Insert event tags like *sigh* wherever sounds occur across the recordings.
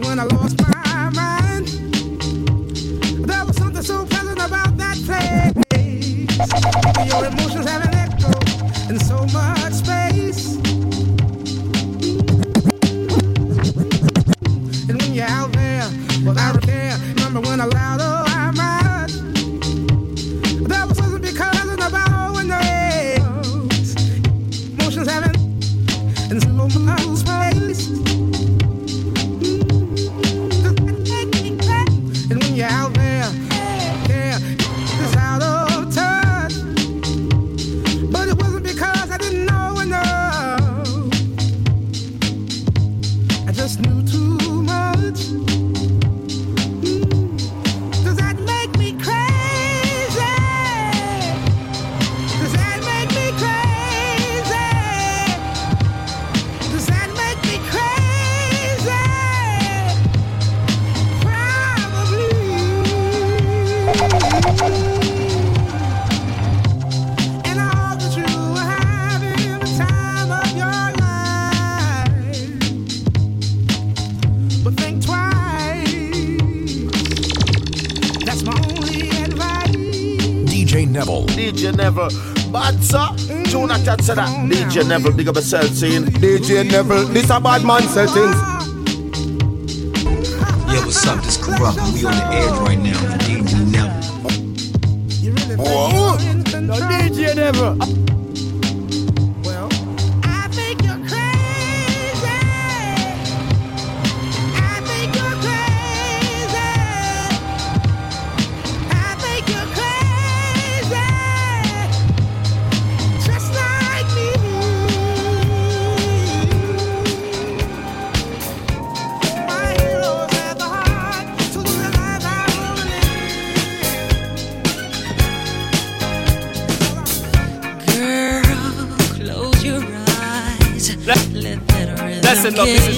when I lost my mind. There was something so pleasant about that place. Your emotions have DJ Neville, big up yourself, scene. DJ Neville, this a bad man settings. Yeah, what's up? This corrupt. We on the edge right now.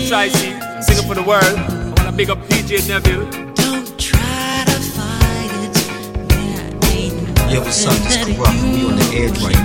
Tracy, singing for the world. I wanna big up DJ Neville. Don't try to fight it. Yeah, Yo, what's up? It's corrupt. We on the edge right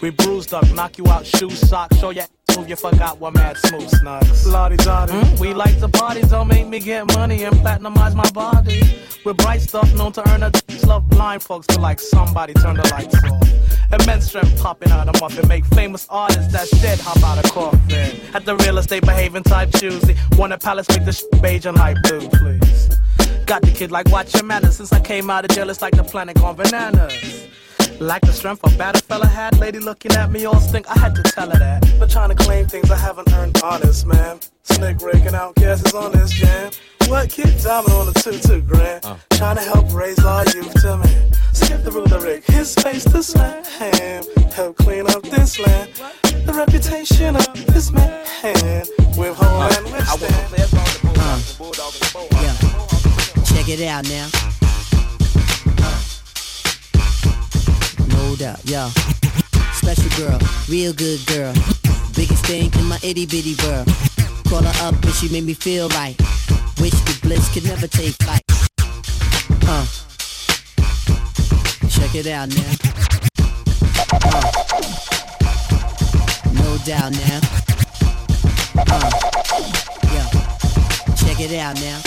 We bruised up, knock you out, shoes, socks, show your ass move, you forgot what mad smooth snugs. Lottie Dottie. Mm, we like to party, don't make me get money and platinumize my body. With bright stuff known to earn a love blind folks feel like somebody turn the lights off. Immense strength popping out of muffin, make famous artists that's dead hop out of coffin. At the real estate behaving type choosy, want a palace make the sh- beige and light blue, please. Got the kid like watch your manners since I came out of jail, it's like the planet gone bananas. Like the strength a battle fella had, lady looking at me all stink, I had to tell her that. But trying to claim things I haven't earned honest, man. Slick Rick out OutKast is on this jam. What kid diamond on a two two grand? Trying to help raise our youth to me. Skip the ruler Rick, his space to slam. Help clean up this land. The reputation of this man. With hole and withstand. Uh, yeah. Check it out now. No doubt, yo. Special girl, real good girl. Biggest thing in my itty bitty world. Call her up and she made me feel right. Wish the bliss could never take flight. Uh. Check it out now. Uh. No doubt now. Uh. Yeah. Check it out now.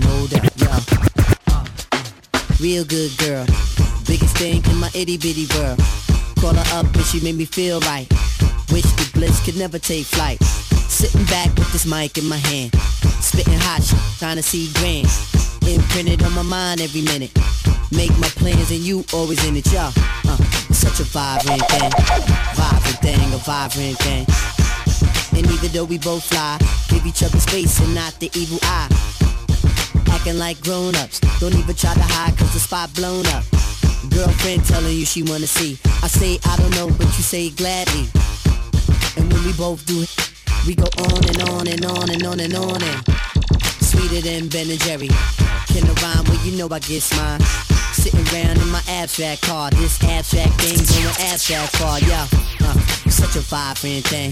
No doubt. Real good girl. Biggest thing in my itty bitty world. Call her up and she made me feel right. Wish the bliss could never take flight. Sitting back with this mic in my hand. Spitting hot shit, trying to see grand. Imprinted on my mind every minute. Make my plans and you always in it, y'all. Uh, such a vibrant thing. Vibrant thing, a vibrant thing. And even though we both fly, give each other space and not the evil eye. Acting like grown-ups, don't even try to hide cause the spot blown up. Girlfriend telling you she wanna see. I say I don't know, but you say gladly. And when we both do it, we go on and on and on and on and on and sweeter than Ben and Jerry. Can I rhyme? Well, you know I get mine. Sitting around in my abstract car, this abstract thing going abstract far, yeah. Uh, such a vibrant thing,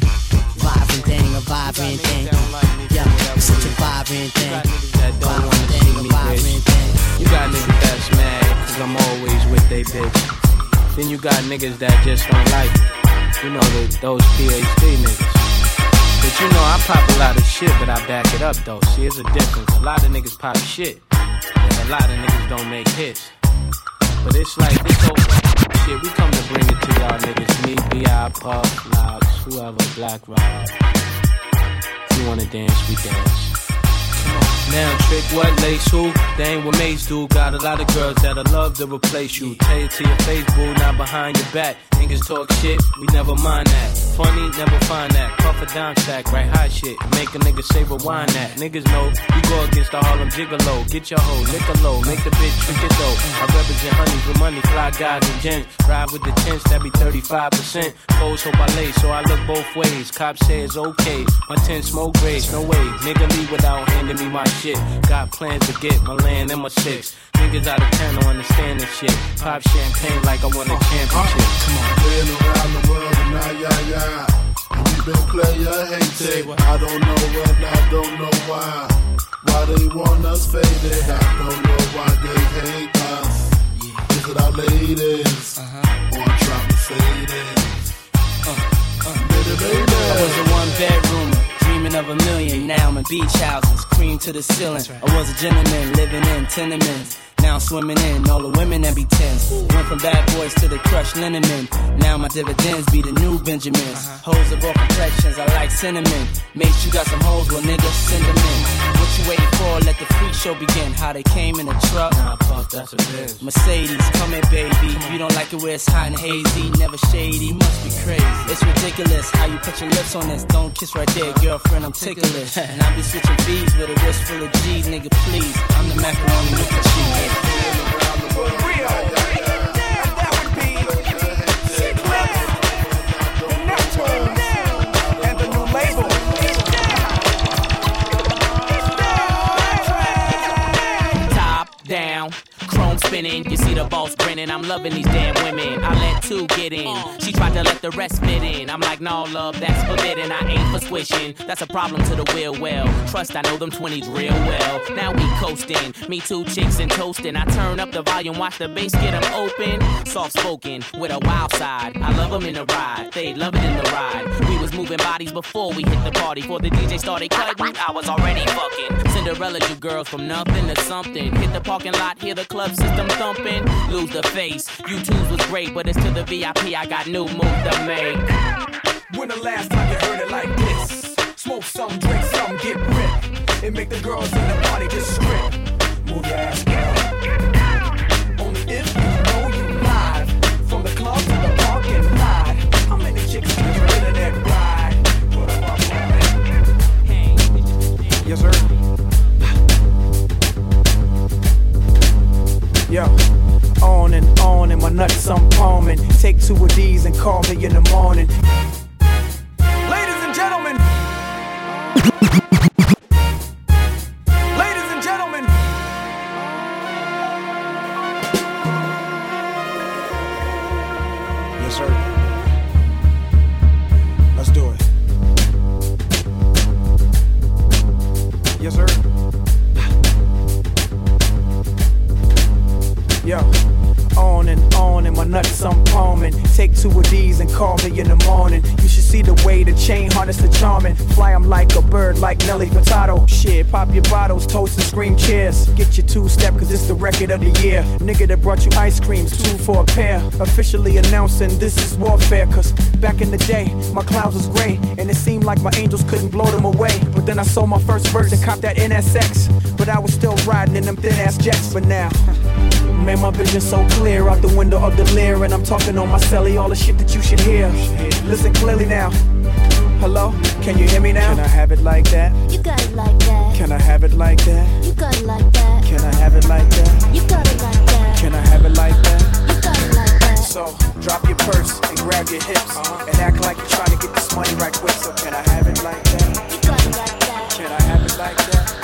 vibrant thing, a vibrant thing. Yeah, it's such a vibrant thing, vibrant thing, a vibrant thing. You got niggas that's mad, cause I'm always with they bitch. Then you got niggas that just don't like me. You know, the, those PhD niggas. But you know, I pop a lot of shit, but I back it up though. See, it's a difference. A lot of niggas pop shit, and a lot of niggas don't make hits. But it's like this whole shit, we come to bring it to y'all niggas. Me, B.I., Puff, Lox, whoever, Black Rob. If you wanna dance, we dance. Now trick what lace who? They ain't what mates do. Got a lot of girls that'll love to replace you. Tell it to your face, boo, not behind your back. Niggas talk shit, we never mind that. Funny, never find that. Puff a down sack, right hot shit. Make a nigga say rewind that. Niggas know you go against the Harlem Gigolo. Get your hoe, lick a low, make the bitch trick it though. I represent honeys with money, fly guys and gents. Ride with the tents, that be 35%. Foes hope I lay, so I look both ways. Cops say it's okay. My tent smoke grades, no way. Nigga leave without handing me my shit. Got plans to get my land and my six. Niggas out of town don't understand this shit. Pop champagne like I won a championship. Come on. Playing around the world and now, yeah, yeah. And we been player hated. I don't know when, I don't know why. Why they want us faded. I don't know why they hate us. Is it our ladies? Or I'm trying to say uh, uh. this. I was a one bedroom, dreaming of a million. Now I'm in beach houses, cream to the ceiling. I was a gentleman living in tenements. Now I'm swimming in all the women that be tens. Went from bad boys to the crushed linen men. Now my dividends be the new Benjamins. Uh-huh. Hoes of all complexions, I like cinnamon. Make sure you got some hoes, well nigga, send them in. What you waiting for? Let the freak show begin. How they came in a truck. Nah, puff, that's it is. Mercedes, come in, baby. You don't like it where it's hot and hazy, never shady. Must be crazy. It's ridiculous how you put your lips on this. Don't kiss right there, girlfriend. I'm ticklish. *laughs* and I be switching V's with a wrist full of G's, nigga. Please, I'm the macaroni with the cheese. Top spinning. You see the boss grinning. I'm loving these damn women. I let two get in. She tried to let the rest fit in. I'm like, no, love, that's forbidden. I ain't for swishing. That's a problem to the will. Well, trust, I know them 20s real well. Now we coasting. Me two chicks and toasting. I turn up the volume, watch the bass get them open. Soft spoken with a wild side. I love them in the ride. They love it in the ride. We was moving bodies before we hit the party. Before the DJ started cutting, I was already fucking. Cinderella, you girls from nothing to something. Hit the parking lot, hear the club system thumping. Lose the face. You twos was great, but it's to the VIP. I got new move to make. When the last time you heard it like this? Smoke some, drink some, get ripped. It make the girls in the party just strip. Move your ass, girl. Yes, sir. Yo, on and on, and my nuts I'm palming. Take two of these and call me in the morning. Nelly Furtado. Shit, pop your bottles, toast and scream cheers. Get your two step, cause it's the record of the year. Nigga that brought you ice creams, two for a pair. Officially announcing this is warfare, cause back in the day, my clouds was gray. And it seemed like my angels couldn't blow them away. But then I sold my first verse and copped that NSX. But I was still riding in them thin ass jets, but now. Man, my vision so clear out the window of the Lear, and I'm talking on my celly, all the shit that you should hear. Listen clearly now. Hello, can you hear me now? Can I have it like that? You got it like that. Can I have it like that? You got it like that. Can I have it like that? You got it like that. Can I have it like that? You got it like that. So drop your purse and grab your hips and act like you're trying to get this money right quick. So can I have it like that? You got it like that. Can I have it like that?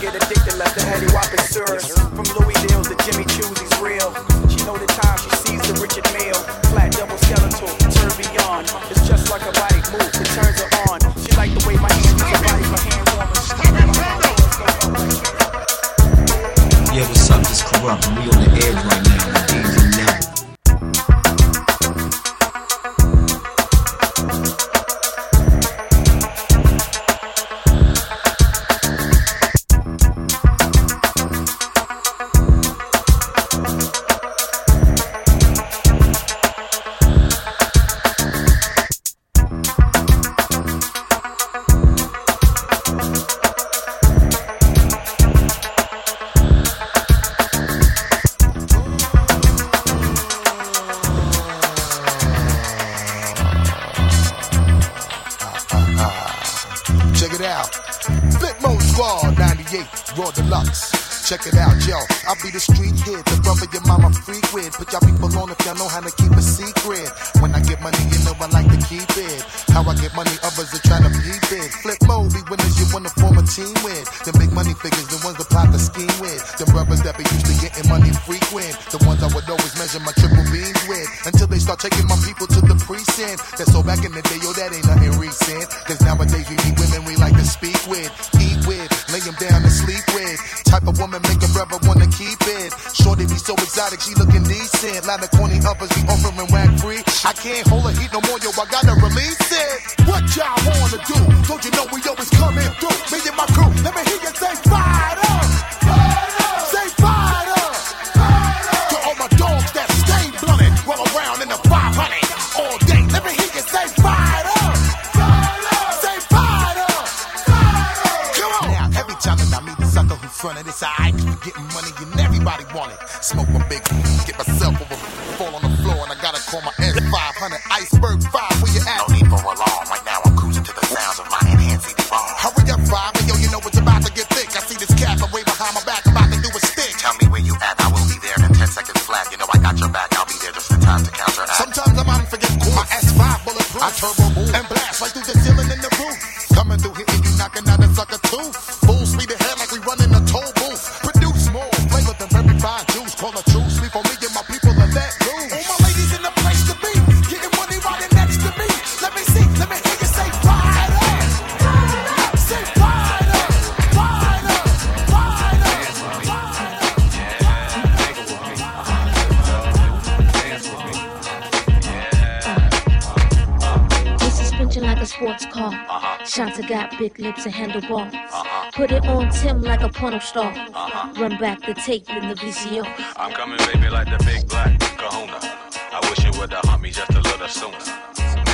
Get addicted, left the heady whopping sirus. From Louis Deals to Jimmy Choo's, he's real. She know the time she sees the Richard Mille. Flat double skeletal, turn beyond. It's just like a body move, it turns her on. She like the way my hands use her body for hand warmers. Yeah, what's up? It's corrupt. We on the edge right now. Sports car. Uh-huh. Shanta got big lips and handlebars. Uh-huh. Put it on Tim like a porno star. Uh-huh. Run back the tape in the VCR. I'm coming, baby, like the big black kahuna. I wish you would have humped me just a little sooner.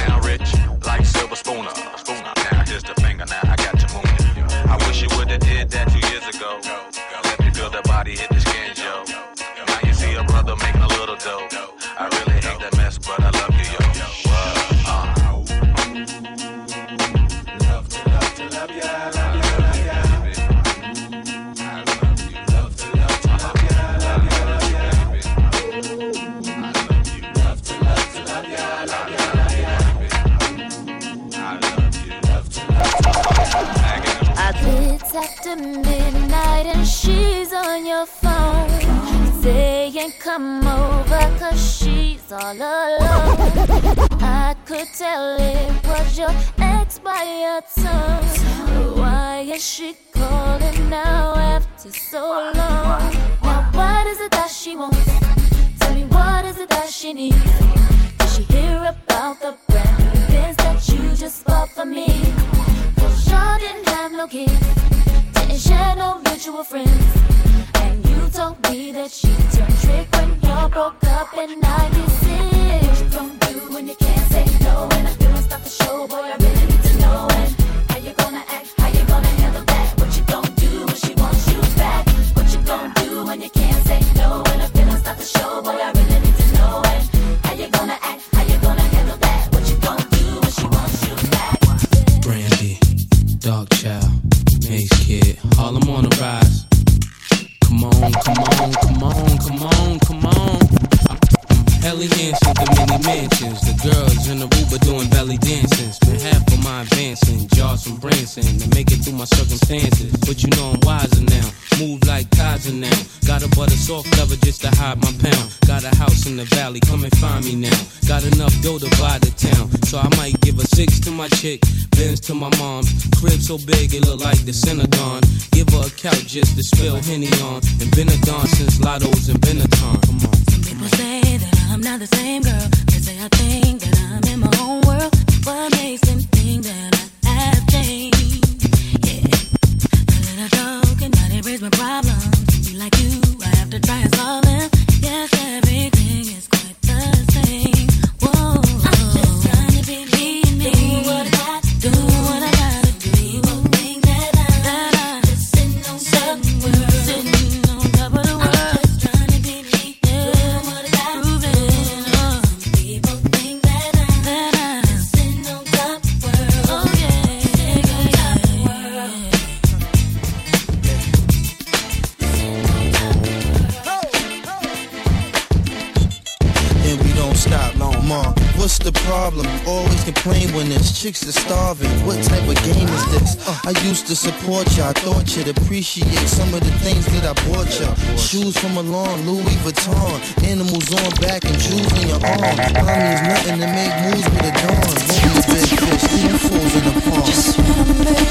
Now rich, like silver spooner. Spooner. Now here's the finger, now I got your moon. I wish you would have did that two years ago. Come over cause she's all alone. I could tell it was your ex by your tongue. Why is she calling now after so long? Now what is it that she wants? Tell me what is it that she needs? Did she hear about the brand new Benz that you just bought for me? Cause y'all didn't have no kids, didn't share no mutual friends. And you told me that you turned trick when y'all broke up in 96. What you gon' do when you can't say no? And I feel stop the show, boy, I really need to know. And how you gonna act? How you gonna handle that? What you gon' do when she wants you back? What you gon' do when you can't say no? And I feel stop the show, boy, I really Kid, Harlem on the rise. Come on, come on, come on, come on, come on. Helly Hansen, the many mansions. The girls in the Aruba doing belly dancing. Spend half of my advancing, jars from Branson to make it through my circumstances. But you know I'm wiser now. Move like Kaiser now. Got a butter soft leather just to hide my pound. Got a house in the valley, come and find me now. Got enough dough to buy the town. So I might give a six to my chick, Benz to my mom's. Crib so big it look like the Synagogue. Give her a couch just to spill Henny on. And been a dawn since Lotto's and Benetton. Come on. People say that I'm not the same girl. They say I think that I'm in my own world. What makes them think that Shoes from a Milan, Louis Vuitton, animals on back and jewels in your arm. Mommy's nothing to make moves with a dawn. A big fish, two fools in the pond.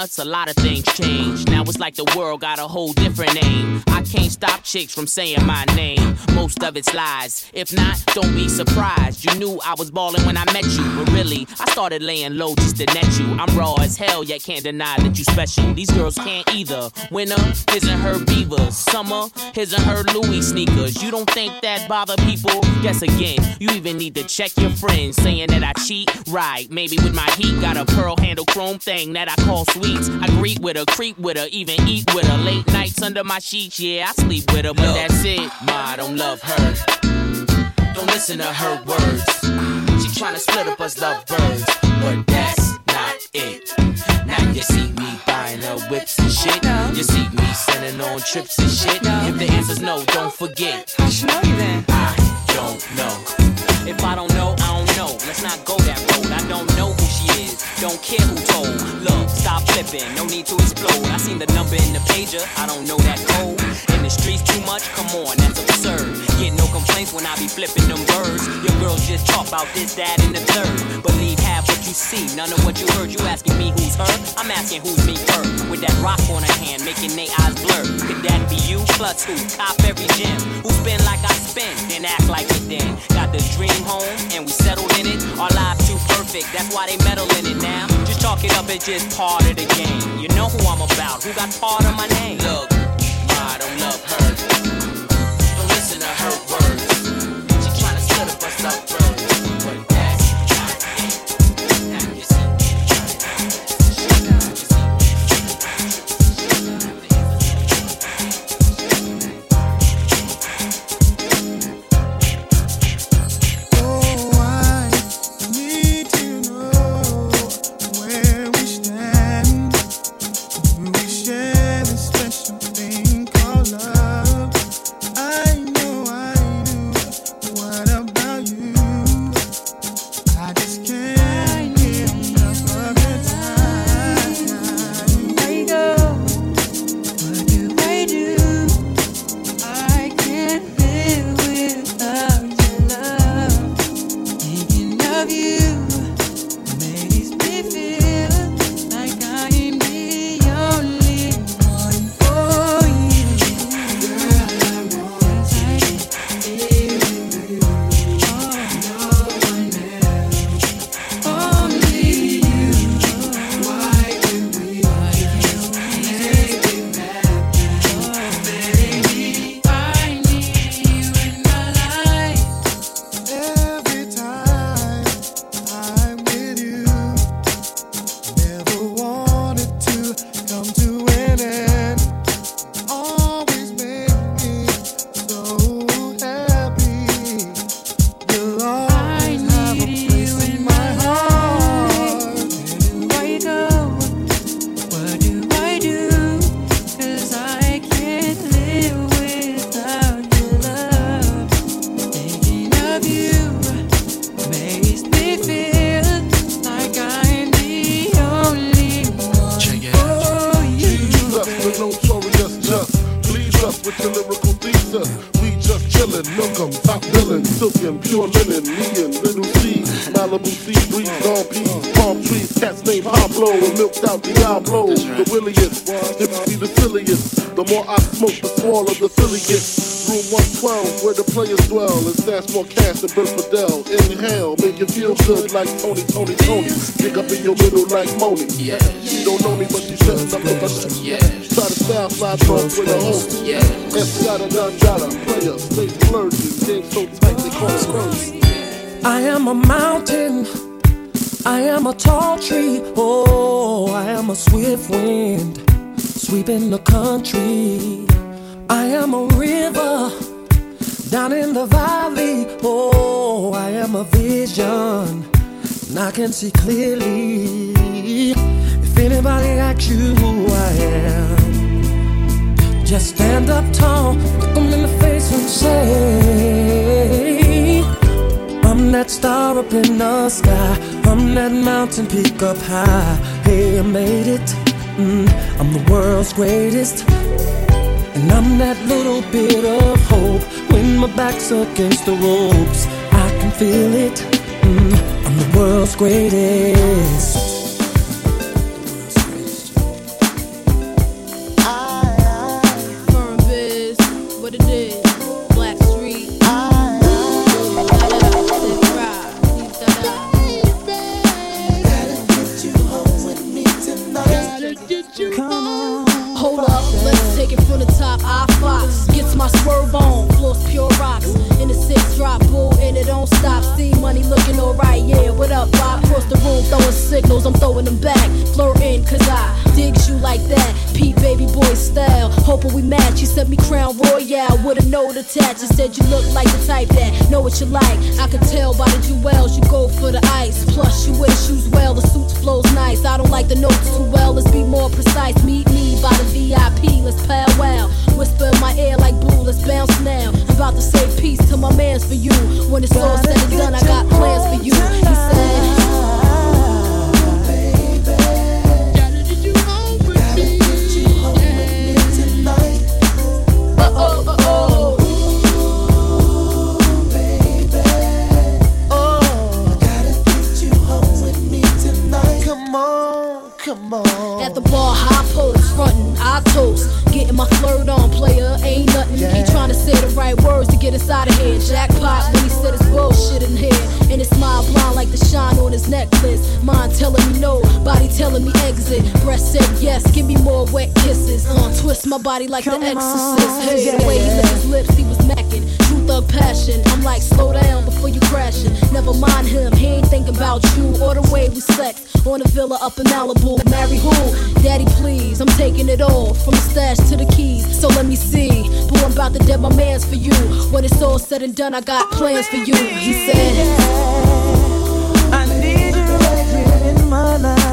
Us, a lot of chicks from saying my name. Most of it's lies. If not, don't be surprised. You knew I was balling when I met you, but really, I started laying low just to net you. I'm raw as hell, yet can't deny that you special. These girls can't either. Winter, his and her beavers. Summer, his and her Louis sneakers. You don't think that bother people? Guess again, you even need to check your friends saying that I cheat. Right, maybe with my heat, got a pearl handle chrome thing that I call sweets. I greet with her, creep with her, even eat with her. Late nights under my sheets, yeah, I sleep with but that's it. Ma, I don't love her. Don't listen to her words. She tryna split up us lovebirds, but that's not it. Now you see me buying her whips and shit. You see me sending on trips and shit. If the answer's no, don't forget. I should know you then. I don't know. If I don't know, I don't know. Let's not go that road. I don't know who she is. Don't care who told. Stop. No need to explode. I seen the number in the pager. I don't know that code. In the streets too much. Come on, that's absurd. Complaints when I be flipping them birds. Your girls just talk about this, that, and the third. Believe half what you see, none of what you heard. You asking me who's her? I'm asking who's me her. With that rock on her hand, making they eyes blur. Could that be you? Plus who? Cop every gym. Who spin like I spin, then act like it then. Got the dream home, and we settled in it. Our lives too perfect, that's why they meddle in it now. Just chalk it up it's just part of the game. You know who I'm about, who got part of my name. Look, I don't love her. Like Tony, Tony, Tony. Dig up in your middle like Moni. Yeah. She don't know me, but she setting up the bus. Yeah. Try to style slide off with a home. Yeah. Escada, Dandada, player, stay flirting. Game so tight, they call it curry. I am a mountain. I am a tall tree. Oh, I am a swift wind sweeping the country. I am a river down in the valley. Oh, I am a vision and I can see clearly. If anybody asks you who I am, just stand up tall, look 'em in the face and say, I'm that star up in the sky. I'm that mountain peak up high. Hey, I made it. Mm, I'm the world's greatest. And I'm that little bit of hope when my back's against the ropes. I can feel it. World's greatest. Throwing signals, I'm throwing them back. Flirting, cause I digs you like that. Pete baby boy style. Hoping we match. You sent me Crown Royal with a note attached. You said you look like the type that know what you like. I could tell by the jewels you go for the ice. Plus, you wear shoes well, the suits flows nice. I don't like the notes too well, let's be more precise. Meet me by the VIP, let's powwow. Whisper in my ear like blue, let's bounce now. I'm about to say peace to my mans for you. When it's all said and done, I got plans for you. He said. Getting my flirt on, player, ain't nothing. He tryna say the right words to get us out of here. Jackpot when he said his bullshit in here. And his smile blind like the shine on his necklace. Mind telling me no, body telling me exit. Breast said yes, give me more wet kisses. Uh, twist my body like the exorcist. Hey, the way he licked his lips, he was macking. Thug passion. I'm like, slow down before you crashing. Never mind him, he ain't thinking about you or the way we sex. On a villa up in Malibu. Marry who? Daddy, please. I'm taking it all from the stash to the keys. So let me see. Boy, I'm about to dead my mans for you. When it's all said and done, I got plans for you. He said. I need you right here in my life.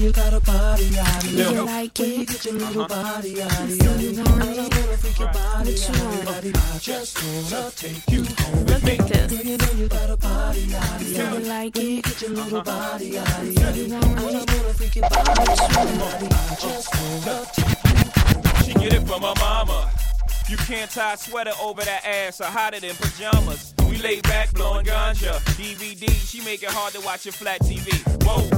You got a body out of Yeah. you. like When you it? get your little Uh-huh. body out of you. I just wanna freak your body out of you. I just wanna take you home with me. Girl, you know you got a body out of you. You like When you it? get your little body out of You you. I want just it? wanna freak your body out of you. I just wanna take you. She get it from her mama. You can't tie a sweater over that ass or hide it in pajamas. We lay back blowing ganja. DVD, she make it hard to watch a flat TV. Whoa,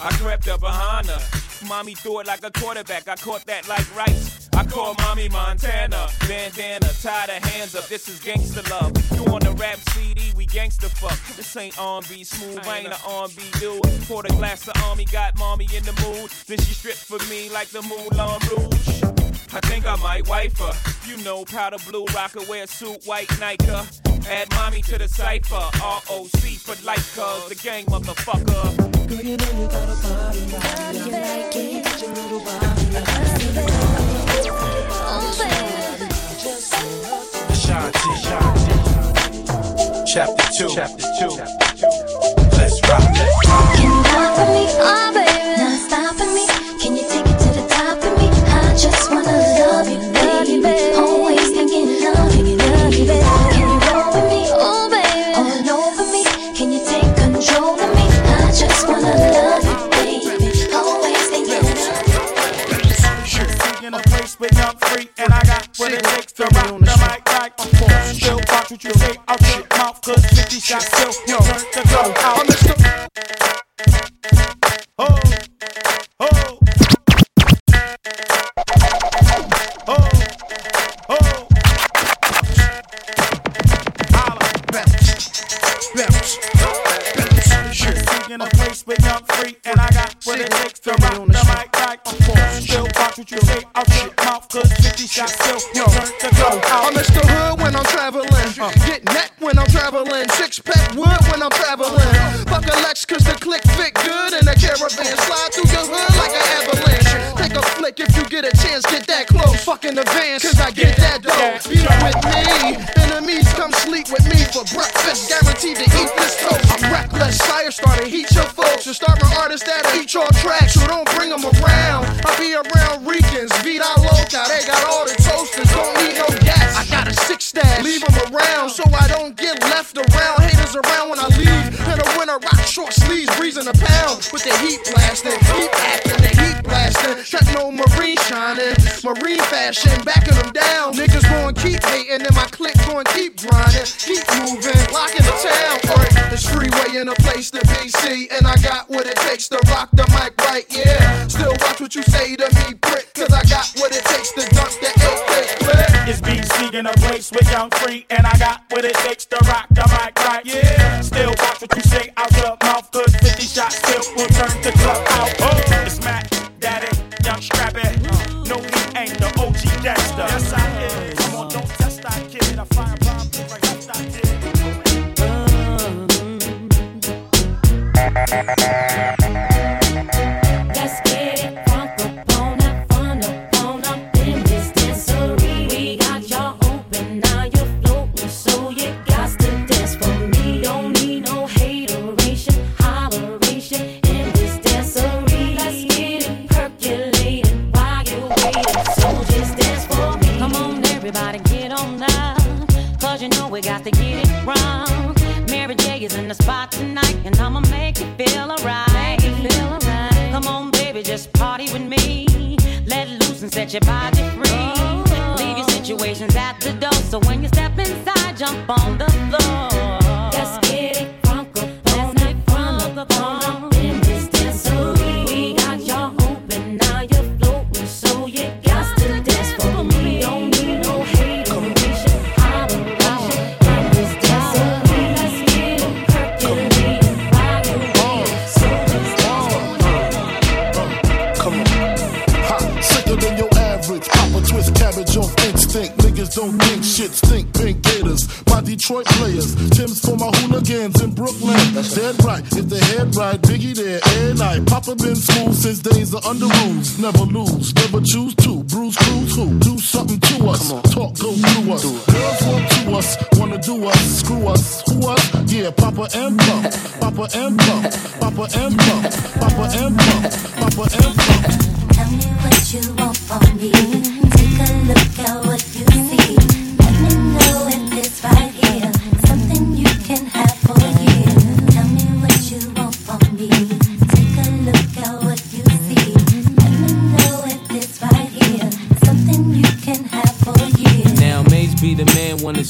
I crept up behind her. Mommy threw it like a quarterback. I caught that like rice. I call mommy Montana. Bandana, tie the hands up. This is gangster love. You on the rap CD, we gangster fuck. This ain't R&B smooth. I ain't an R&B dude. Pour the glass of army, got mommy in the mood. Then she stripped for me like the Moulin Rouge. I think I might wife her. You know, powder blue rocker, wear suit, white Nike. Add mommy to the cipher. ROC for life, cuz the gang motherfucker. Girl, you know you got a body out of you. You like it? Get your little body out Shanti, Shanti. Chapter 2. Chapter 2. Let's rock, let's rock. You rock for me, oh baby? And I got what it takes to rock the mic force. Still watch what you say out your mouth, cause 50 shots still yo, the go out. Cause I get that dough. Beat up with me. Enemies come sleep with me for breakfast. Guaranteed to eat this toast. I'm reckless. Fire starter. Heat your folks. A starving artist that'll eat your tracks. So don't bring them around. I be around Ricans. Vida Loca. They got all the toasters. Don't need no gas. I got a six stash. Leave them around so I don't get left around. Haters around when I leave. In the winter, rock short sleeves, breezing a pound. With the heat blasting, heat marine fashion, backing them down. Niggas gon' keep hating, and my clique gon' keep grinding. Keep moving, locking the town. Alright, this Freeway in a place to be. See, and I got what it takes to rock the mic right, yeah. Still watch what you say to me, prick, cause I got what it takes to dunk the AK clip. It's BC in a place with young free, and I got what it takes to rock the mic right. Yeah, still watch what you say out your mouth, cause 50 shots still will turn the club out. Oh,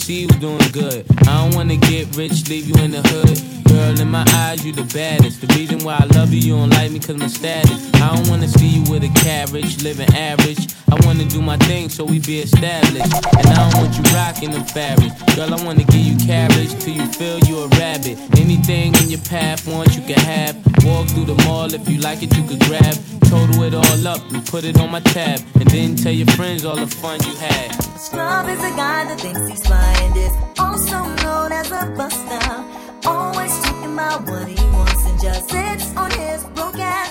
see you doing good. I don't wanna get rich, leave you in the hood. Girl, in my eyes, you the baddest. The reason why I love you, you don't like me, cause my status. I don't wanna see you with a carriage, living average. I wanna do my thing so we be established. And I don't want you rocking the fabric, Girl, I wanna give you carriage till you feel you a rabbit. Anything in your path, want you can have. Walk through the mall if you like it, you could grab. Total it all up and put it on my tab. And then tell your friends all the fun you had. Snob is a guy that thinks he's fly and is also known as a buster. Always talking about what he wants and just sits on his broke ass.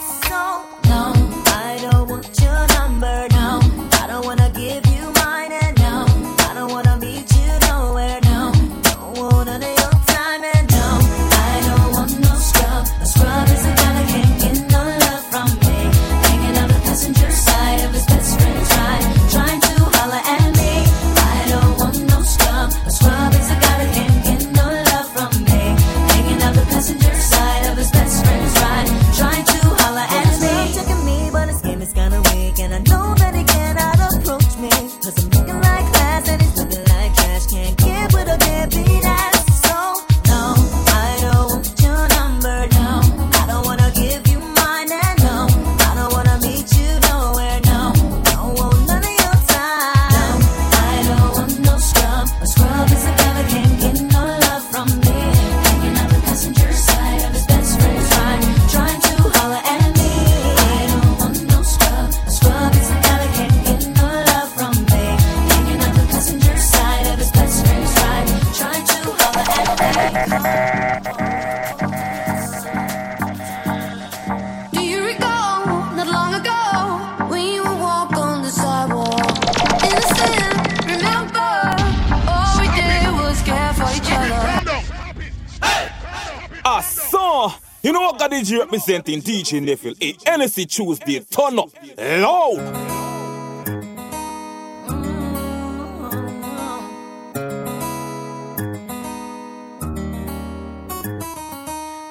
Representing DJ Neville, a NSC Tuesday, turn up loud.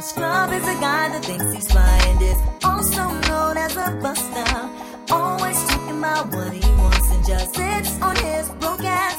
Scrub is a guy that thinks he's blind. is also known as a buster. Always talking about what he wants and just sits on his broke ass.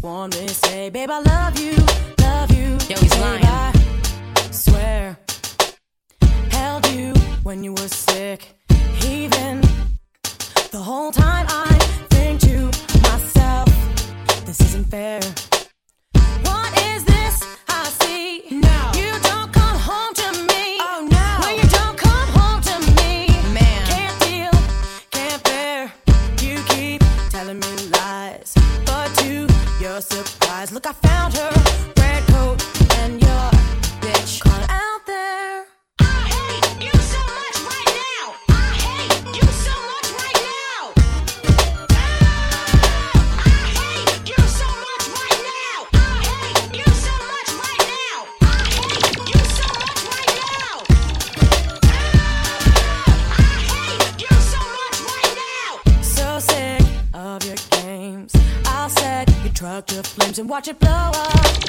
Want to say, babe, I love you, love you. Yo, he's babe, lying. I swear, held you when you were sick. Even the whole time I think to myself, this isn't fair. Surprise, look, I found her flames and watch it blow up,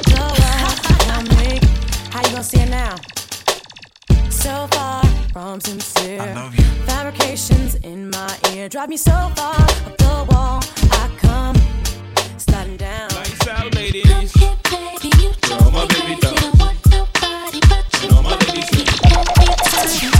blow up. Tell me, how you gonna see it now? So far from sincere. I love you. Fabrications in my ear drive me so far up the wall. I come sliding down. Lights out, ladies. Yo, my baby doll. Yo, my ladies.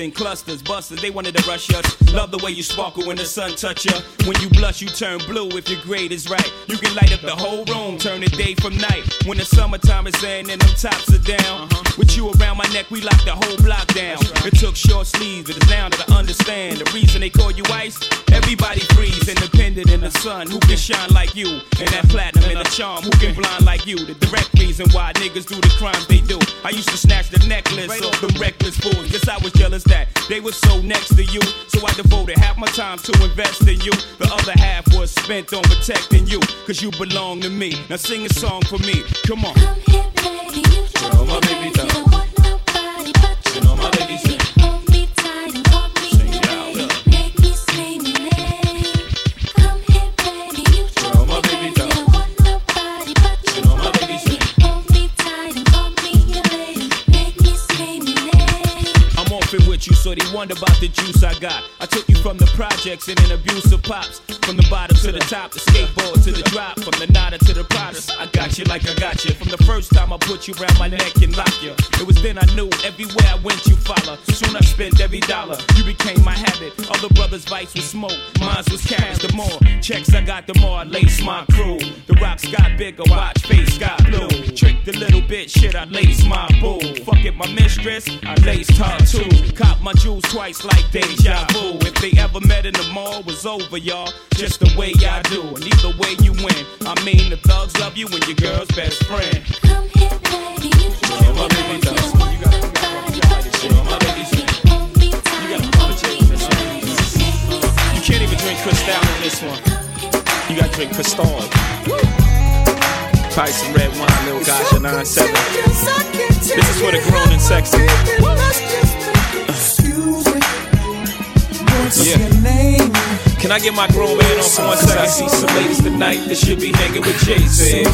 In clusters, busters. They wanted to rush us. Love the way you sparkle when the sun touch you. When you blush, you turn blue. If your grade is right, you can light up the whole room, turn the day from night. When the summertime is in and them tops are down, uh-huh. with you around my neck, we lock the whole block down. It took short sleeves, but it's now that I understand the reason they call you ice. Everybody freeze, independent in the sun. Who can shine like you? And that platinum and the charm. Who can blind like you? The direct reason why niggas do the crimes they do. I used to snatch the necklace off them reckless fools. Guess I was jealous that they were so next to you. So I devoted half my time to invest in you. The other half was spent on protecting you. Cause you belong to me. Now sing a song for me. Come on. Yo, my baby doll. You know my ladies sing. Sing wonder about the juice I got. I took you from the projects and an abusive pops. From the bottom to the top, the skateboard to the drop. From the nada to the Pradas, I got you like I got you. From the first time I put you around my neck and lock you. It was then I knew everywhere I went you follow. Soon I spent every dollar. You became my habit. Other brothers' vice was smoke, mine was cash. The more checks I got, the more I lace my crew. The rocks got bigger, watch face got blue. Trick the little bit, shit, I lace my boo. Fuck it, my mistress, I laced her too. Cop my jewels twice like deja vu. If they ever met in the mall, was over, y'all. Just the way I do, and either way you win. I mean, the thugs love you and your girl's best friend. Yo, my baby. You gotta- you gotta- yo, my baby sing. You gotta apologize for this. You can't even drink Cristal on this one. You gotta drink Cristal. Probably some red wine, little gotcha, 9-7. This is for the grown and sexy. Yeah. Can I get my grown man on for one second? I see some ladies tonight that should be hanging with Jay Z.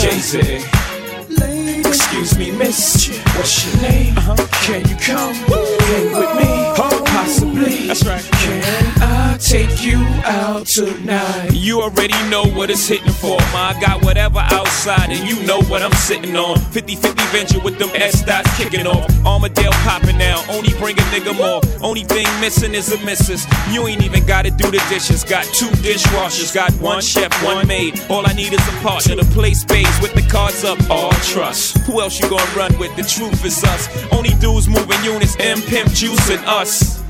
Jay Z. Excuse me, miss. What's your name? Uh-huh. Can you come hang with me? Oh. Possibly. That's right. Can I take you out tonight? You already know what it's hitting for, ma. I got whatever outside, and you know what I'm sitting on. 50 50 venture with them S dots kicking off. Armadale popping now, only bring a nigga more. Only thing missing is a missus. You ain't even gotta do the dishes. Got two dishwashers, got one chef, one maid. All I need is a partner to play spades with the cards up. All trust. Who else you gonna run with? The truth is us. Only dudes moving units, M Pimp Juice and us.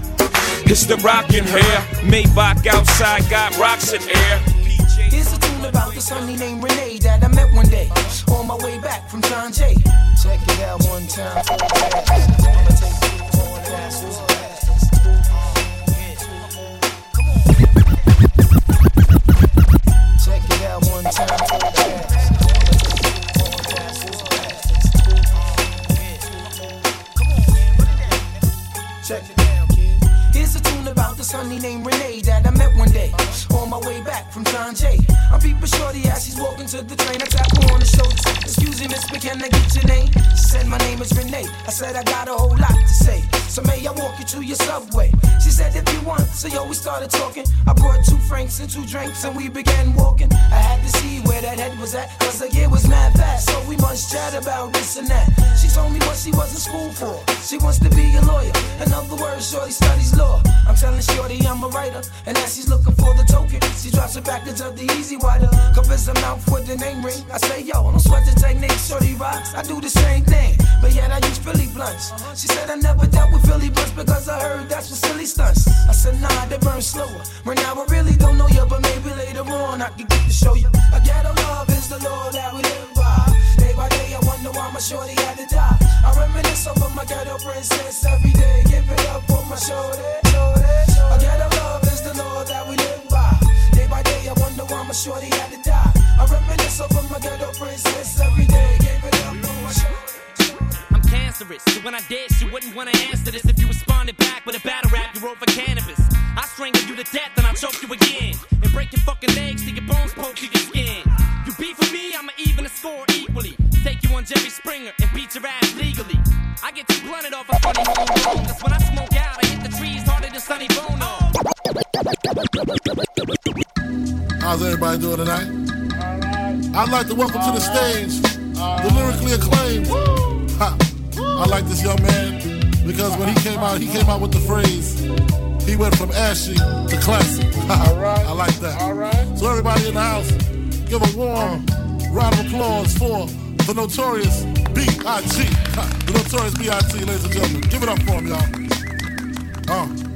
It's the Rocawear. Maybach outside got rocks in air. Here's a tune about this honey named Renee that I met one day on my way back from John Jay. Check it out one time. Check it out one time. From. I'm peeping shorty as she's walking to the train. I tap her on the shoulder. Excuse me, miss, but can I get your name? She said, My name is Renee. I said, I got a whole lot to say. So may I walk you to your subway? So yo, we started talking. I brought two francs and two drinks and we began walking. I had to see where that head was at. Cause the year was mad fast. So we must chat about this and that. She told me what she was in school for. She wants to be a lawyer. In other words, Shorty studies law. I'm telling Shorty I'm a writer. And as she's looking for the token, she drops a package of the E-Z Wider. Covers her mouth with the name ring. I say, yo, I don't sweat the technique, Shorty rocks. I do the same thing. But yet I use Philly blunts. She said I never dealt with Philly blunts because I heard that's for silly stunts. I said, nah, they burn slower. Right now I really don't know you, but maybe later on I can get to show you. A ghetto love is the law that we live by. Day by day, I wonder why my shorty had to die. I reminisce over my ghetto princess every day. Give it up for my shorty. shorty. A ghetto love is the law that we live by. Day by day, I wonder why my shorty had to die. I reminisce over my ghetto princess every day. Give it up for my shorty. Cancerous, so when I did, she wouldn't wanna answer this. If you responded back with a battle rap, you wrote for cannabis. I strangle you to death and I choke you again. And break your fucking legs till your bones poke through your skin. You beef with me, I'ma even the score equally. Take you on Jerry Springer and beat your ass legally. I get too blunted off a funny homegrown. Cause when I smoke out, I hit the trees harder than Sonny Bono. How's everybody doing tonight? I'd like to welcome to the stage the lyrically acclaimed. Ha. I like this young man because when he came out, he came out with the phrase. He went from ashy to classic. *laughs* All right. I like that. All right. So everybody in the house, give a warm round of applause for the notorious B.I.G. *laughs* The notorious B.I.G. Ladies and gentlemen, give it up for him, y'all. Uh.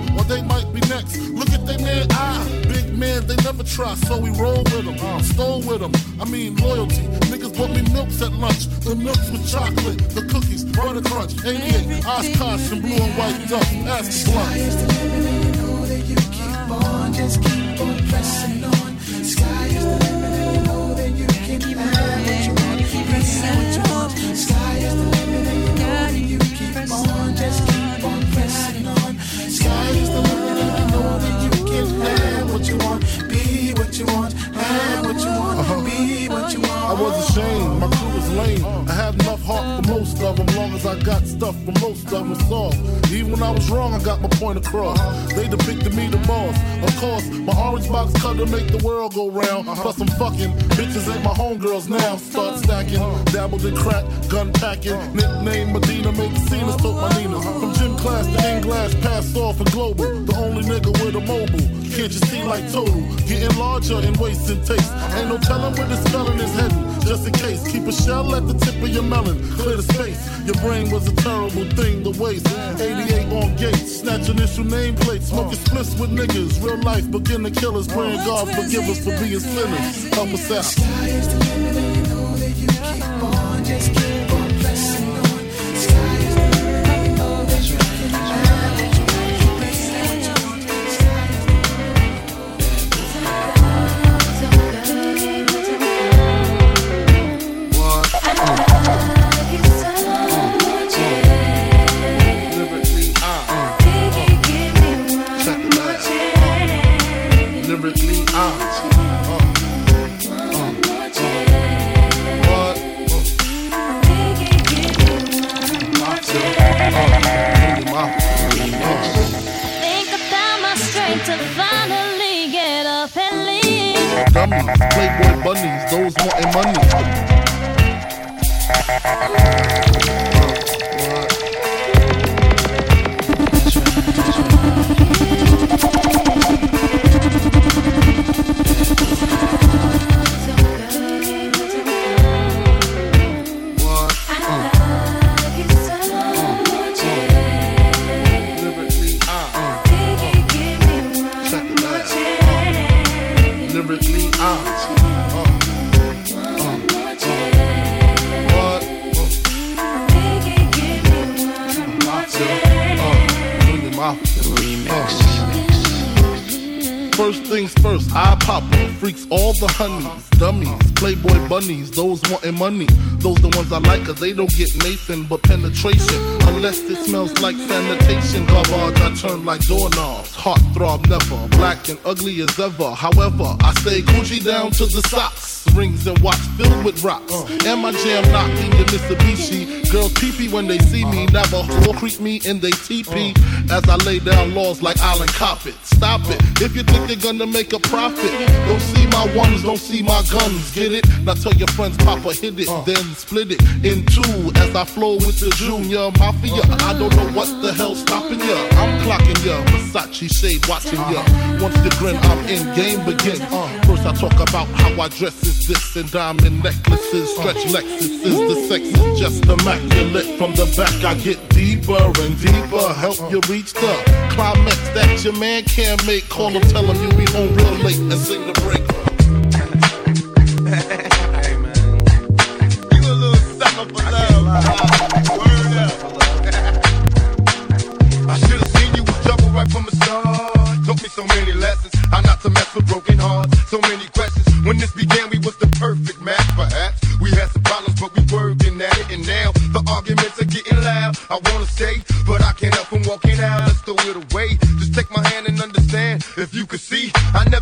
they might be next. Look at they man eye. Big man, they never try, so we roll with them. Uh, stole with them. I mean, loyalty. Niggas bought me milks at lunch. The milks with chocolate, the cookies, butter crunch, 88, Oshkosh, and blue and white duck. Ask the blunt. Just keep on pressing on. Sky is the limit, and you know that you can have what you want. Press what you want. Sky is the limit, and you know that you keep on. Just Sky is the limit, and you know that you can have what you want. Be what you want. Long as I got stuff for most of them soft. Even when I was wrong, I got my point across. They depicted me the boss. Of course, my orange box cutter make the world go round. Uh-huh. Plus I'm fucking bitches ain't my homegirls now. Start uh-huh. stacking, dabbled in crack, gun packing. Uh-huh. Nickname Medina, make scenes, took my Nina. From gym class to English, passed off for global. The only nigga with a mobile. Can't you see like total? Getting larger and wasting taste. Ain't no telling where this felon is heading. Just in case, keep a shell at the tip of your melon. Clear the space. Your brain was a terrible thing to waste. 88 on gates, snatch initial nameplates. Smoking splits with niggas. Real life begin to kill us. Praying God forgive us for being sinners. Help us out. Playboy bunnies, those wanting money. Things first, I pop her. Freaks all the honeys, dummies, playboy bunnies, those wanting money. Those the ones I like, cause they don't get Nathan but penetration. Unless it smells like sanitation. Garbage, I turn like doorknobs. Heart throb never, black and ugly as ever. However, I stay Gucci down to the socks. Rings and watch filled with rocks. And my jam knocking the Mitsubishi. Girls pee when they see me. Never whore creep me in they teepee. As I lay down laws like Island Coppet. Stop it. If you think you're gonna make a profit, don't see my don't see my guns. Get it? Now tell your friends, Papa hit it, uh. then split it in two. As I flow with the Junior Mafia. I don't know what the hell stopping ya. I'm clocking ya. Versace shade watching ya. Uh. Once you grin, I'm in game begin. Uh, first I talk about how I dress is this and diamond necklaces, stretch uh. Lexuses. The sex is just immaculate. From the back I get deeper and deeper. Help you reach the climax that your man can't make. Call him, tell him you be home real late and sing the break. I should have seen you trouble right from the start. Taught me so many lessons. How not to mess with broken hearts. So many questions. When this began, we was the perfect match, perhaps. We had some problems, but we working at it. And now the arguments are getting loud. I wanna stay, but I can't help from walking out. Let's it away. Just take my hand and understand. If you could see, I never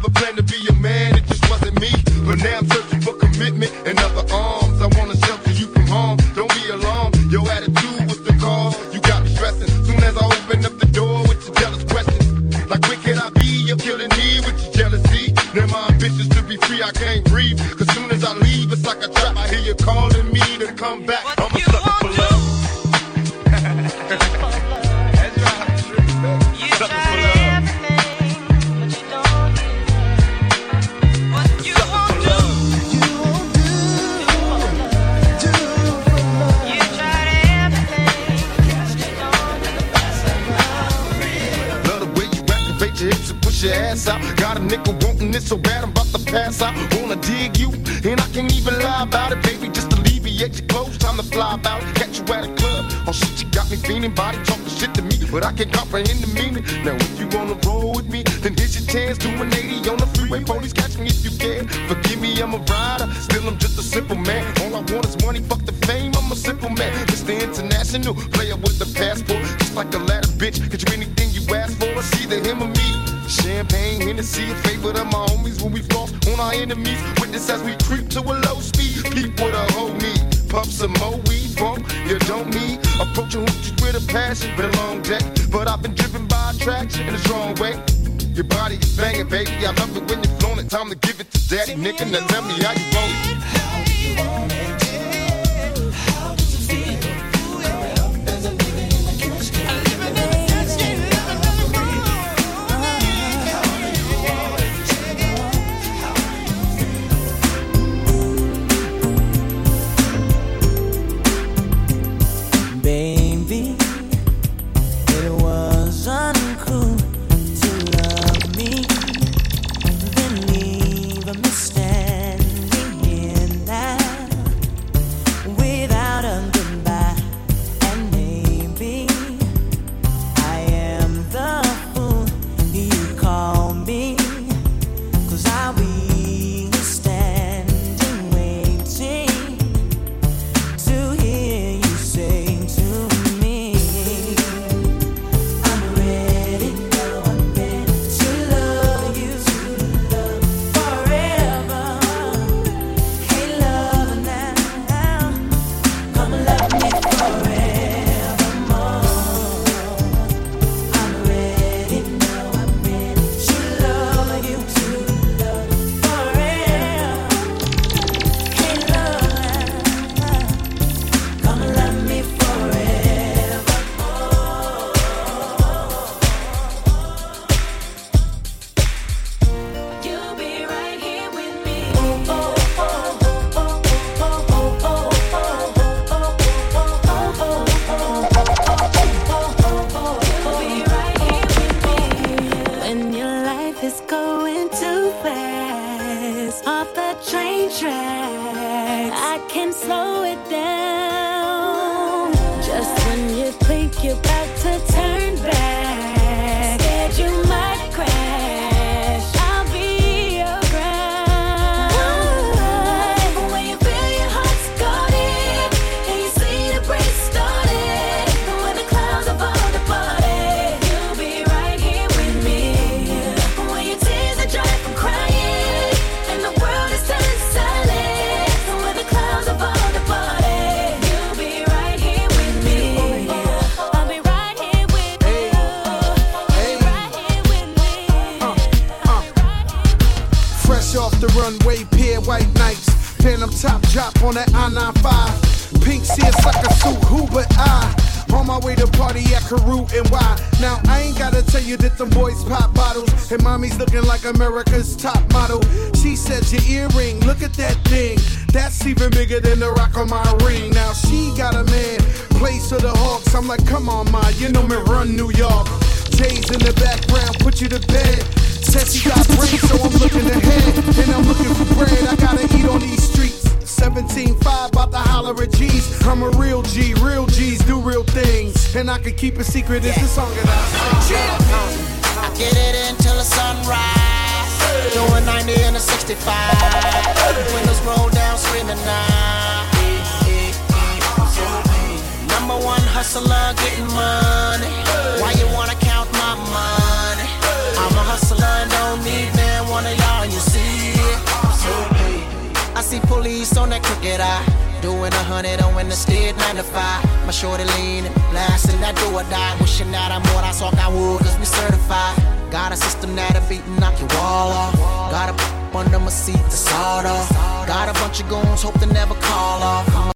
your hips and push your ass out. Got a nigga wanting it so bad I'm about to pass out. Wanna dig you, and I can't even lie about it, baby. Just alleviate your clothes, time to fly about. Catch you at a club. Oh shit, you got me feeling body talking shit to me, but I can't comprehend the meaning. Now if you wanna roll with me, then here's your chance. Do an 80 on the freeway. Police catch me if you can. Forgive me, I'm a rider. Still, I'm just a simple man. All I want is money, fuck the fame. I'm a simple man. Mr. International, player with the passport. Just like a ladder, bitch. Get you anything ask for. It's either him or me. Champagne, Hennessy, a favorite of my homies when we floss on our enemies. Witness as we creep to a low speed. Peep with a need. Puff some more weed from you don't need. Approaching hoochies with a passion, been a long day. But I've been driven by attraction in a strong way. Your body is banging, baby. I love it when you're flown it. Time to give it to daddy, nigga. Now tell me how you want it. Baby, too fast off the train tracks, I can slow it down. Just when you think you're about on that I 95. Pink seersucker suit, who but I? On my way to party at Carew and why? Now I ain't gotta tell you that them boys pop bottles and mommy's looking like America's top model. She said your earring, look at that thing. That's even bigger than the rock on my ring. Now she got a man, plays for the Hawks. I'm like, come on, ma, you know me run New York. Jay's in the background, put you to bed. Said she got brains, so I'm looking ahead. And I'm looking for bread, I gotta eat on these streets. 17.5, about to holler at G's. I'm a real G, real G's do real things. And I can keep a secret, it's the song that I I get it until the sunrise. Doing 90 and a 65. Windows roll down, screaming now. Number one hustler, getting money. Why you wanna count my money? I'm a hustler and don't need see police on that crooked eye. Doing a hundred on when the steed nine to five. My shorty leaning, blasting that do or die. Wishing that I'm more, I saw I would, cause we certified. Got a system that'll beat and knock your wall off. Got a p- under my seat to sawed off. Got a bunch of goons, hope to never call off.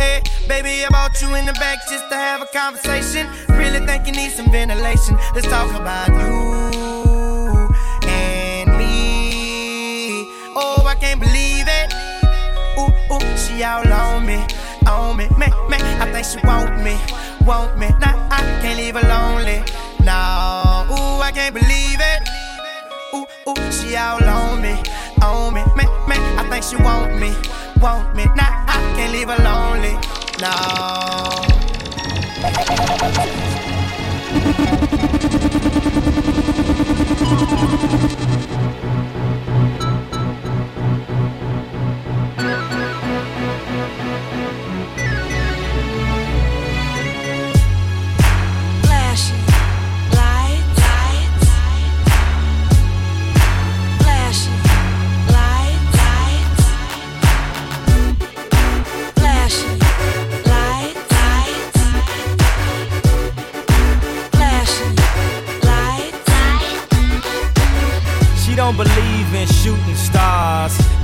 Hey, baby, I bought you in the back just to have a conversation. Really think you need some ventilation. Let's talk about you and me. Oh, I can't believe it. Ooh, ooh, she all on me, on me. Man, man, I think she want me, want me. Nah, I can't leave her lonely. No, ooh, I can't believe it. Ooh, ooh, she all on me, on me. Man, man, I think she want me, want me. Nah, I can't leave her lonely. No. Flashing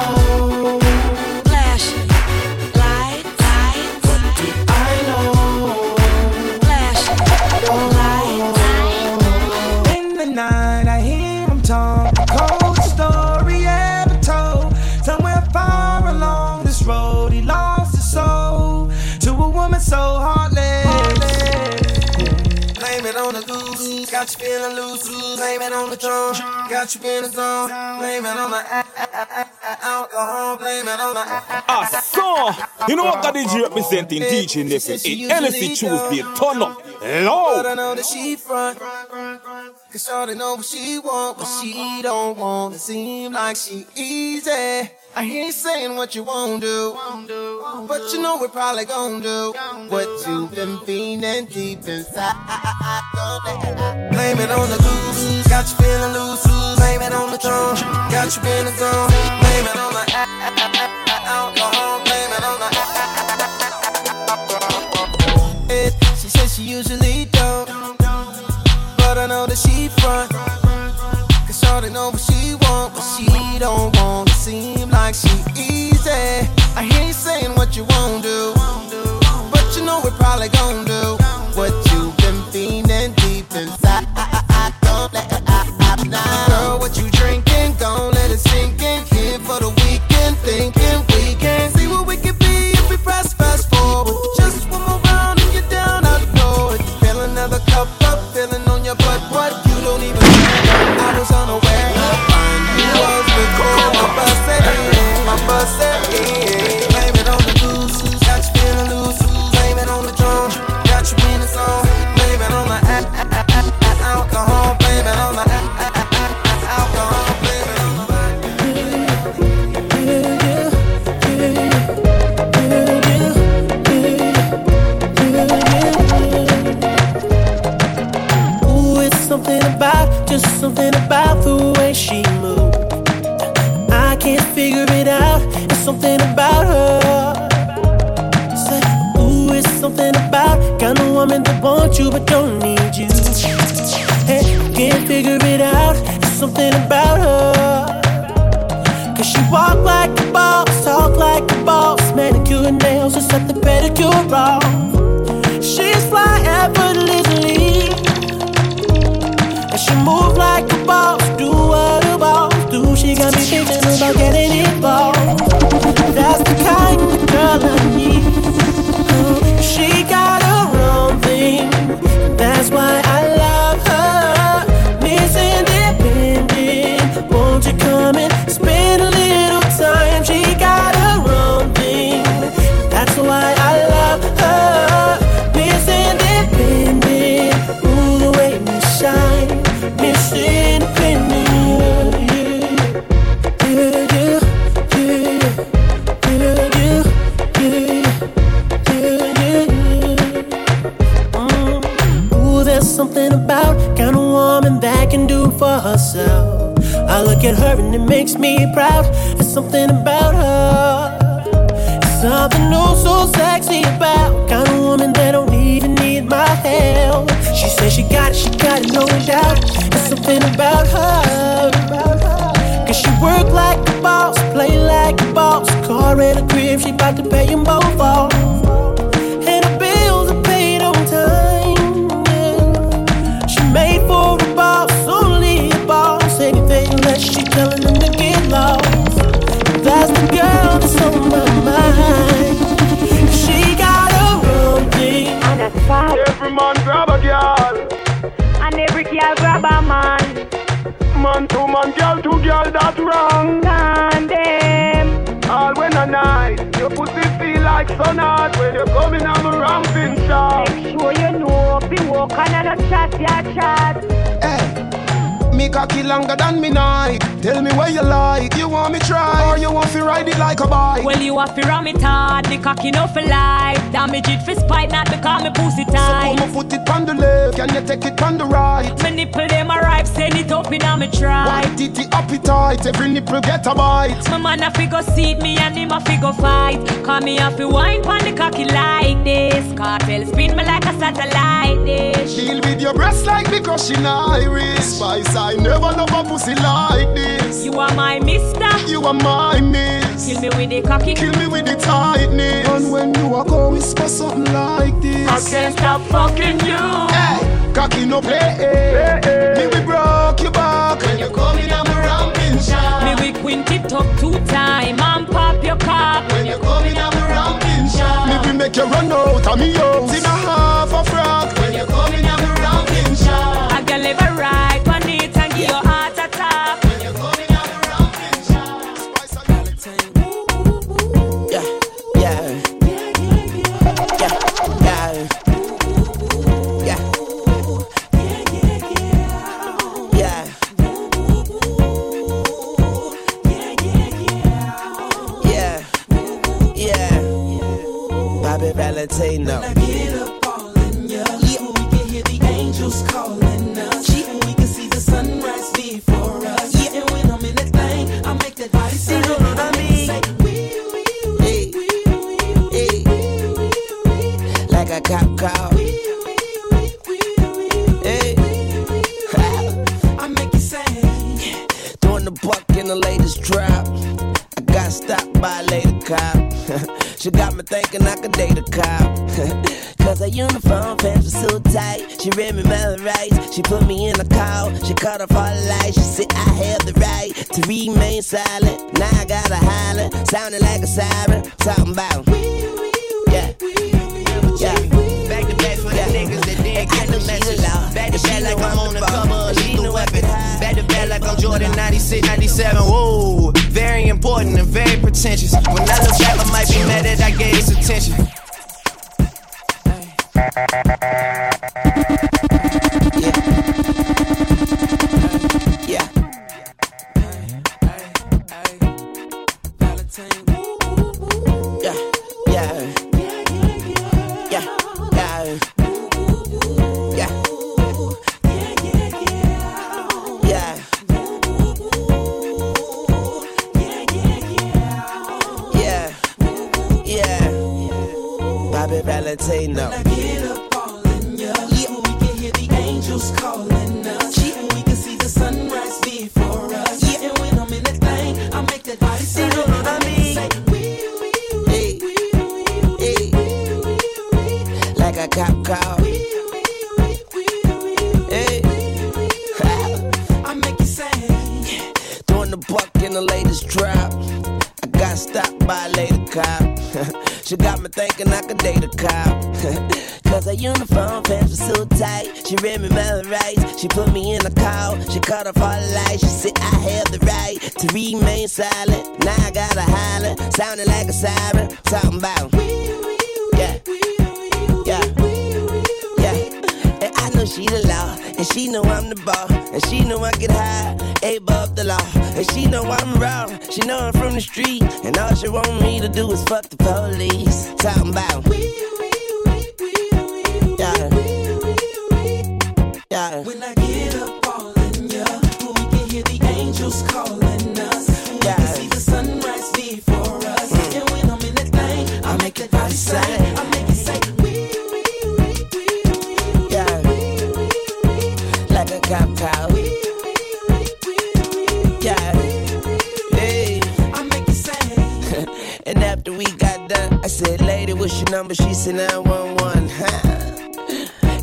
know? Lights, lights. I know? Flashing lights. In the night, I hear him talk. Cold story ever told. Somewhere far along this road, he lost his soul to a woman so heartless. Blame it on the goose, got you feeling loose. Blame it on the drum, got you in the zone. Blame it on the alcohol. Blame it on the. Ah, so, you know what God is representing, teaching this. It NSC Tuesday, turn up, But I know that she front. Cause Shorty know what she want, but she don't want. It seem like she easy. I hear you saying what you won't do, but you know we're probably gon' do what you've been feeling deep inside. Blame it on the goose, got you feeling loose. Blame it on the tone, got you feeling zone. Blame it on the alcohol. Blame it on the. She says she usually know that she front. Cause Shorty know what she want, but she don't want to seem like she easy. I hear you saying what you won't do, but you know we're probably gon' do what you've been feeling deep inside. Don't let it out now. Something about the way she moves. I can't figure it out. It's something about her. Say, ooh, it's something about kind of woman that wants you but don't need you. Hey, can't figure it out. It's something about her. Cause she walk like a boss, talk like a boss, manicure nails, and set the pedicure wrong. She's fly effortlessly. She move like a boss, do what a boss do. She got me thinking about getting involved. And it makes me proud. There's something about her. Something oh so sexy about kind of woman that don't even need my help. She says she got it, she got it, no doubt. There's something about her. Cause she work like a boss, play like a boss. Car and a crib, she bout to Man to man, girl to girl, that's wrong. Condemn. All when a night, your pussy feel like sun hot when you come in on my ramping shop. Make sure you know, be walking and a chat, yeah, chat. Eh, me cocky longer than me night. Tell me where you like. You want me try or you want to ride it like a bike? Well, you have to ram it hard, the cocky no for life. Damage it for spite, not because me pussy tight. So tight. come and put it on the left, can you take it on the right? Me nipple them a ripe, send it up in a me try. White titty appetite, every nipple get a bite. My man a figure seat me and him a figure fight. Call me a fi wine pon the cocky like this. Kartel spin me like a satellite dish. Deal with your breasts like me crushing iris. Spice, I never love a pussy like this. You are my mister. You are my miss. Kill me with the cocky. Kill me with the tightness. And when you are out, whisper something like this. I can't stop fucking you. Hey, cocky no play. Me we broke your back when you come in, I'm a ramping shot. Me we quint it up two time and pop your cock. When you come in, I'm a ramping shot. Me we make you run out of me house Cause her uniform pants were so tight. She read me my rights. She put me in a call. She cut off all the lights. She said I have the right to remain silent. Now I gotta holler, sounding like a siren. Talking about. Yeah. Yeah. Yeah. And I know she the law. And she know I'm the ball. And she know I get high, above the law. And she know I'm raw. She know I'm from the street. And all she want me to do is fuck the police. Talking about. Yeah. when I get up all in ya, we can hear the angels calling us. And we can see the sunrise before us. Mm. And when I'm in that thing, I make that body say, I make it say, Yeah. Like a cop call. Yeah. Hey. I make you say, *laughs* and after we got done, I said, Lady, what's your number? She said, 911.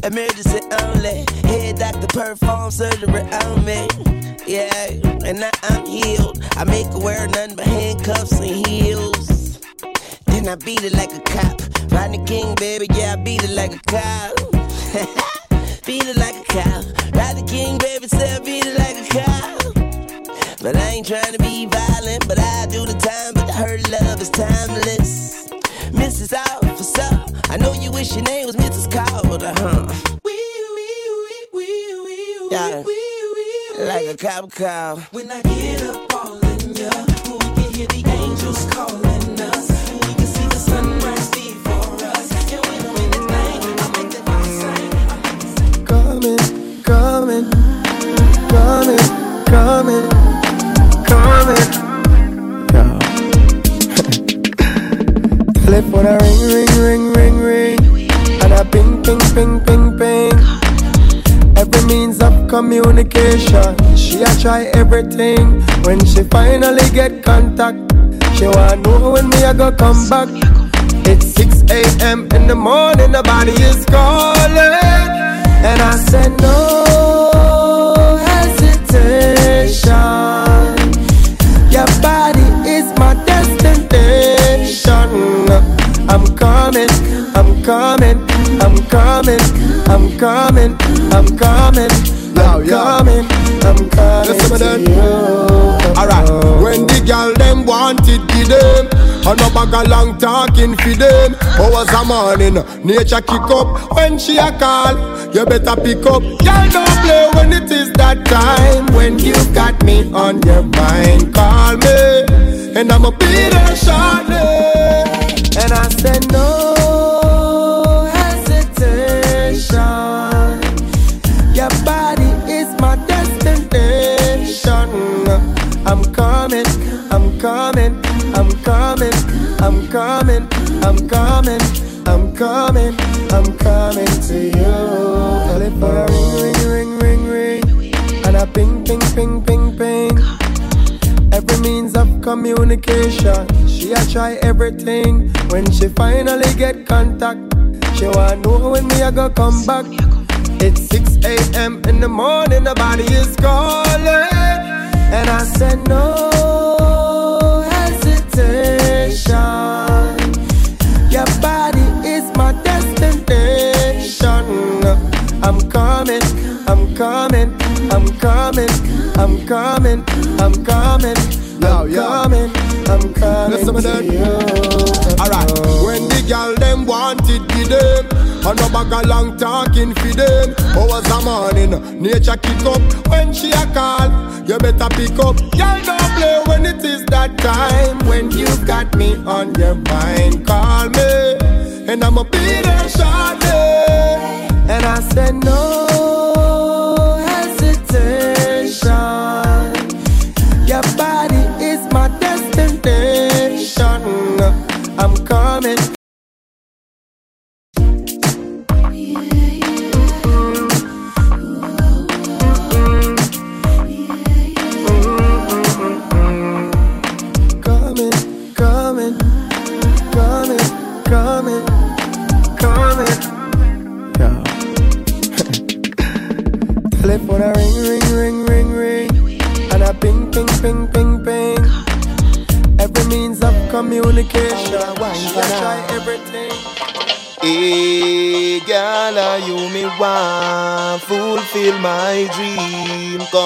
Emergency only. Head doctor perform surgery on me. Yeah, and now I'm healed. I make her wear nothing but handcuffs and heels. Then I beat it like a cop. Rodney King, baby, yeah, I beat it like a cop. *laughs* beat it like a cop. Rodney King, baby, say I beat it like a cop. But I ain't trying to be violent, but I do the time. But her love is timeless. Mrs. Officer, I know you wish your name was Mrs. Carter, huh? Yeah, like a cop call. when I get up all in ya, we can hear the angels calling us. And we can see the sunrise before us. And when I'm in that thing, I make that body say, Coming, coming, coming, coming, Telephone a ring, ring, ring, ring, ring, and a ping, ping, ping, ping, ping. Every means of communication, she a try everything. When she finally get contact, she wanna know when me a go come back. It's 6 a.m. in the morning, the body is calling, and I said no I'm coming, I'm coming, I'm coming, I'm coming, I'm coming, I'm coming, I'm coming to you. Alright, when the girl them want it, give them. And no bag a long talking for them. Oh, Hours a morning, nature kick up. When she a call, you better pick up. Girl, don't play when it is that time. When you got me on your mind, call me. And I'ma be there shortly. And I said, no hesitation. Your body is my destination. I'm coming, I'm coming, I'm coming, I'm coming, I'm coming, I'm coming, I'm coming. I'm coming communication, she a try everything. When she finally get contact, she want to know when me a go come back. It's 6 a.m. in the morning, the body is calling, and I said no I'm coming, I'm coming, I'm coming, now I'm coming, I'm coming to you. Alright, when the girl them wanted be them, and no bag a long talking for them. Oh, Hours a morning, nature kick up when she a call. You better pick up. Girl don't play when it is that time. When you got me on your mind, call me, and I'ma be there shortly. And I said no Telephone a ring, ring, ring, ring, ring, and a ping, ping, ping, ping, ping. Every means of communication. A try everything. Eh, hey, girl, are you me want fulfill my dream? Come